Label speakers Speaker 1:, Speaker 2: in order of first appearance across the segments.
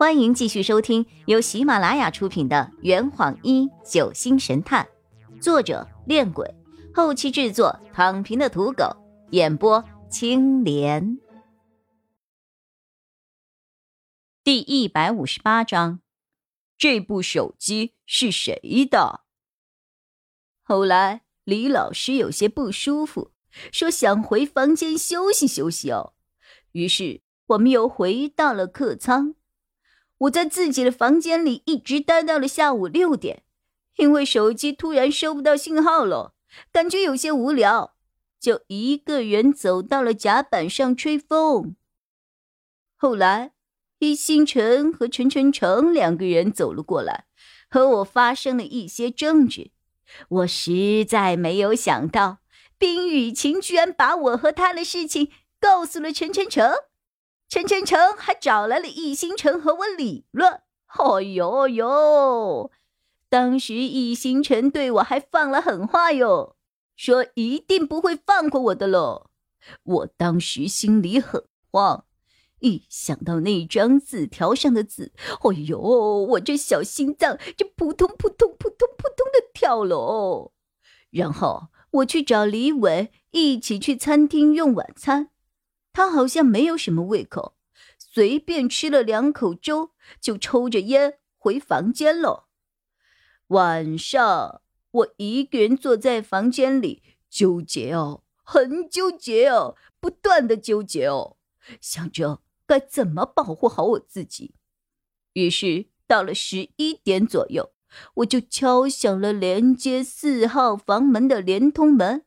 Speaker 1: 欢迎继续收听由喜马拉雅出品的《圆谎一九星神探》，作者：恋鬼，后期制作：躺平的土狗，演播：青莲。第一百五十八章，这部手机是谁的？后来李老师有些不舒服，说想回房间休息休息哦。于是我们又回到了客舱。我在自己的房间里一直待到了下午六点，因为手机突然收不到信号了，感觉有些无聊，就一个人走到了甲板上吹风。后来，易星辰和陈晨成两个人走了过来，和我发生了一些争执。我实在没有想到，冰雨晴居然把我和他的事情告诉了陈晨成。陈晨成还找来了易星辰和我理论。哦呦呦！当时易星辰对我还放了狠话哟，说一定不会放过我的喽。我当时心里很慌，一想到那张字条上的字，哦呦，我这小心脏就扑通扑通扑通扑通的跳喽。然后我去找李伟，一起去餐厅用晚餐。他好像没有什么胃口，随便吃了两口粥，就抽着烟回房间了。晚上，我一个人坐在房间里，纠结哦，很纠结哦，不断的纠结哦，想着该怎么保护好我自己。于是到了十一点左右，我就敲响了连接四号房门的连通门，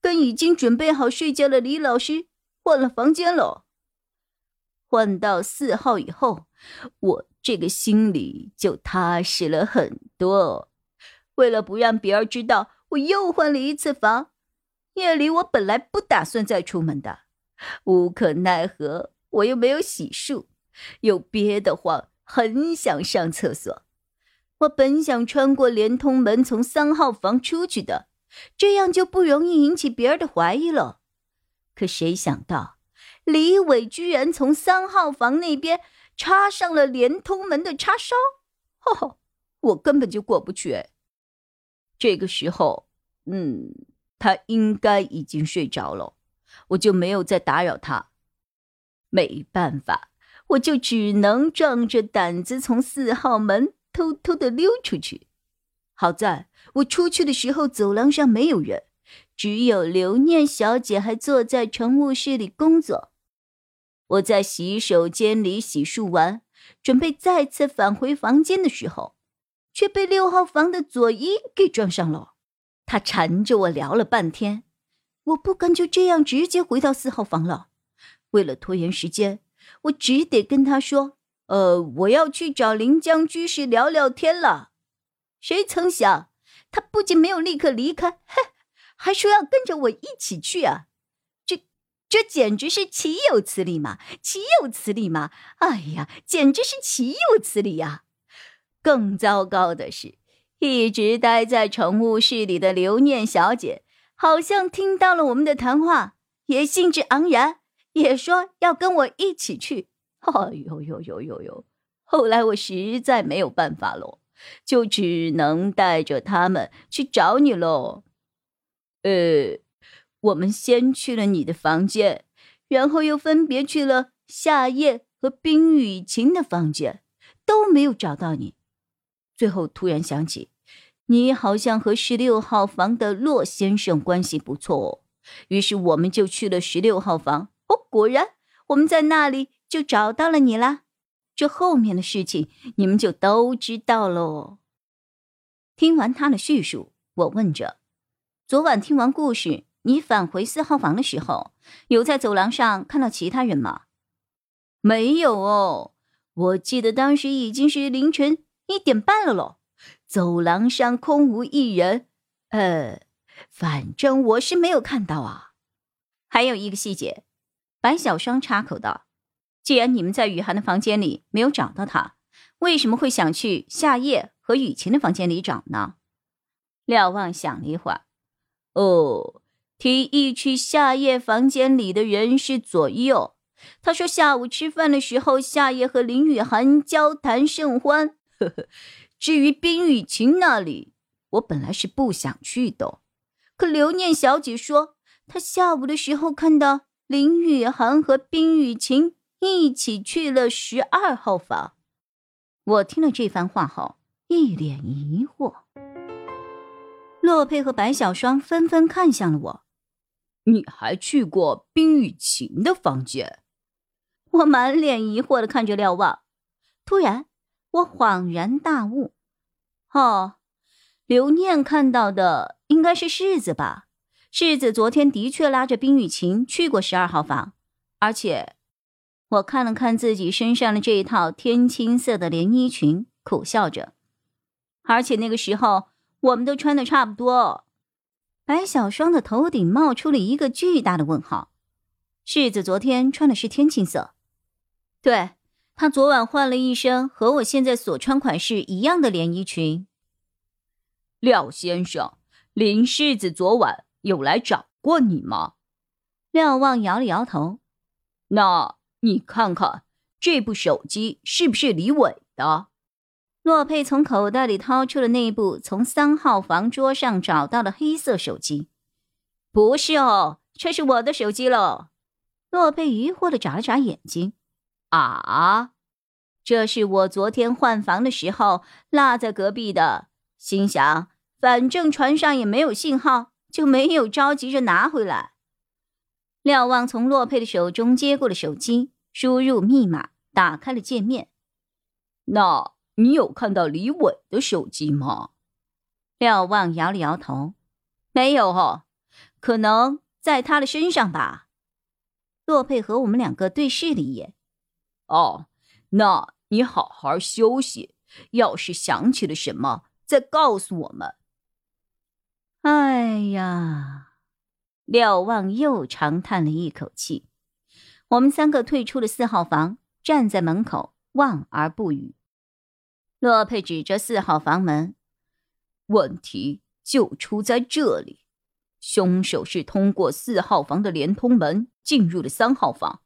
Speaker 1: 跟已经准备好睡觉的李老师。换了房间了，换到四号以后，我这个心里就踏实了很多。为了不让别人知道，我又换了一次房。夜里我本来不打算再出门的，无可奈何，我又没有洗漱，又憋得慌，很想上厕所。我本想穿过连通门从三号房出去的，这样就不容易引起别人的怀疑了。可谁想到，李伟居然从三号房那边插上了连通门的插销，吼吼，我根本就过不去。这个时候，嗯，他应该已经睡着了，我就没有再打扰他。没办法，我就只能壮着胆子从四号门偷偷的溜出去。好在我出去的时候，走廊上没有人。只有刘念小姐还坐在乘务室里工作。我在洗手间里洗漱完，准备再次返回房间的时候，却被六号房的佐伊给撞上了。他缠着我聊了半天，我不敢就这样直接回到四号房了。为了拖延时间，我只得跟他说：“呃，我要去找临江居士聊聊天了。”谁曾想，他不仅没有立刻离开，哼！还说要跟着我一起去啊！这这简直是岂有此理嘛！岂有此理嘛！哎呀，简直是岂有此理呀！更糟糕的是，一直待在乘务室里的刘念小姐，好像听到了我们的谈话，也兴致盎然，也说要跟我一起去。哎呦呦呦呦呦！后来我实在没有办法喽，就只能带着他们去找你喽。呃，我们先去了你的房间，然后又分别去了夏夜和冰雨晴的房间，都没有找到你。最后突然想起，你好像和十六号房的骆先生关系不错哦。于是我们就去了十六号房。哦，果然我们在那里就找到了你啦。这后面的事情你们就都知道喽。听完他的叙述，我问着。昨晚听完故事，你返回四号房的时候，有在走廊上看到其他人吗？没有哦，我记得当时已经是凌晨一点半了喽，走廊上空无一人。呃，反正我是没有看到啊。还有一个细节，白小双插口道：“既然你们在雨涵的房间里没有找到他，为什么会想去夏夜和雨晴的房间里找呢？”廖望想了一会儿。哦，提议去夏夜房间里的人是左右，他说下午吃饭的时候，夏夜和林雨涵交谈甚欢。呵呵，至于冰雨晴那里，我本来是不想去的，可刘念小姐说，她下午的时候看到林雨涵和冰雨晴一起去了十二号房。我听了这番话后，一脸疑惑。洛佩和白小霜纷纷看向了我。
Speaker 2: 你还去过冰雨晴的房间？
Speaker 1: 我满脸疑惑的看着廖望，突然我恍然大悟。哦，刘念看到的应该是世子吧？世子昨天的确拉着冰雨晴去过十二号房，而且我看了看自己身上的这一套天青色的连衣裙，苦笑着。而且那个时候我们都穿的差不多。白小霜的头顶冒出了一个巨大的问号。世子昨天穿的是天青色，对他昨晚换了一身和我现在所穿款式一样的连衣裙。
Speaker 2: 廖先生，林世子昨晚有来找过你吗？
Speaker 1: 廖望摇了摇头。
Speaker 2: 那你看看这部手机是不是李伟的？
Speaker 1: 洛佩从口袋里掏出了那部从三号房桌上找到的黑色手机，不是哦，这是我的手机喽。洛佩疑惑的眨了眨眼睛，啊，这是我昨天换房的时候落在隔壁的，心想反正船上也没有信号，就没有着急着拿回来。廖望从洛佩的手中接过了手机，输入密码，打开了界面，
Speaker 2: 那。你有看到李伟的手机吗？
Speaker 1: 廖望摇了摇头，没有哦，可能在他的身上吧。洛佩和我们两个对视了一眼。
Speaker 2: 哦，那你好好休息，要是想起了什么，再告诉我们。
Speaker 1: 哎呀，廖望又长叹了一口气。我们三个退出了四号房，站在门口望而不语。洛佩指着四号房门，
Speaker 2: 问题就出在这里。凶手是通过四号房的连通门进入了三号房，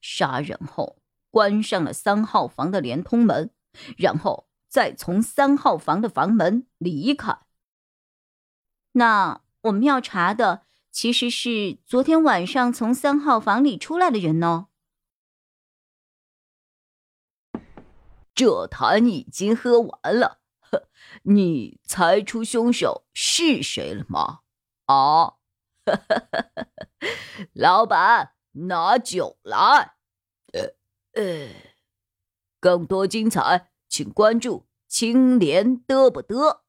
Speaker 2: 杀人后关上了三号房的连通门，然后再从三号房的房门离开。
Speaker 1: 那我们要查的其实是昨天晚上从三号房里出来的人呢？
Speaker 2: 这坛已经喝完了，呵，你猜出凶手是谁了吗？啊，老板，拿酒来。呃呃，更多精彩，请关注青莲嘚不嘚。